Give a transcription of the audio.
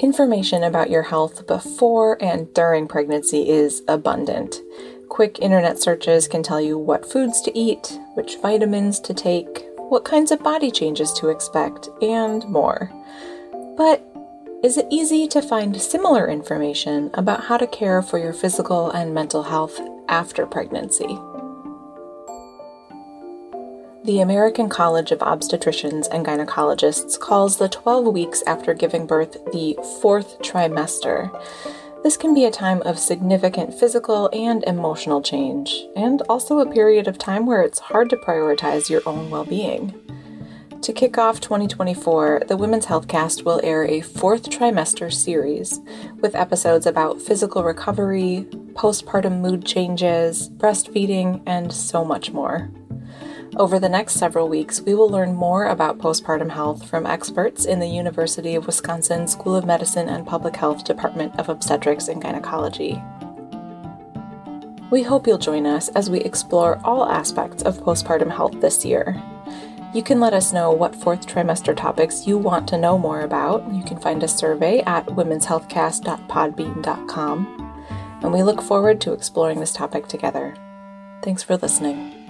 Information about your health before and during pregnancy is abundant. Quick internet searches can tell you what foods to eat, which vitamins to take, what kinds of body changes to expect, and more. But is it easy to find similar information about how to care for your physical and mental health after pregnancy? The American College of Obstetricians and Gynecologists calls the 12 weeks after giving birth the fourth trimester. This can be a time of significant physical and emotional change, and also a period of time where it's hard to prioritize your own well being. To kick off 2024, the Women's Healthcast will air a fourth trimester series with episodes about physical recovery, postpartum mood changes, breastfeeding, and so much more. Over the next several weeks, we will learn more about postpartum health from experts in the University of Wisconsin School of Medicine and Public Health Department of Obstetrics and Gynecology. We hope you'll join us as we explore all aspects of postpartum health this year. You can let us know what fourth trimester topics you want to know more about. You can find a survey at womenshealthcast.podbean.com, and we look forward to exploring this topic together. Thanks for listening.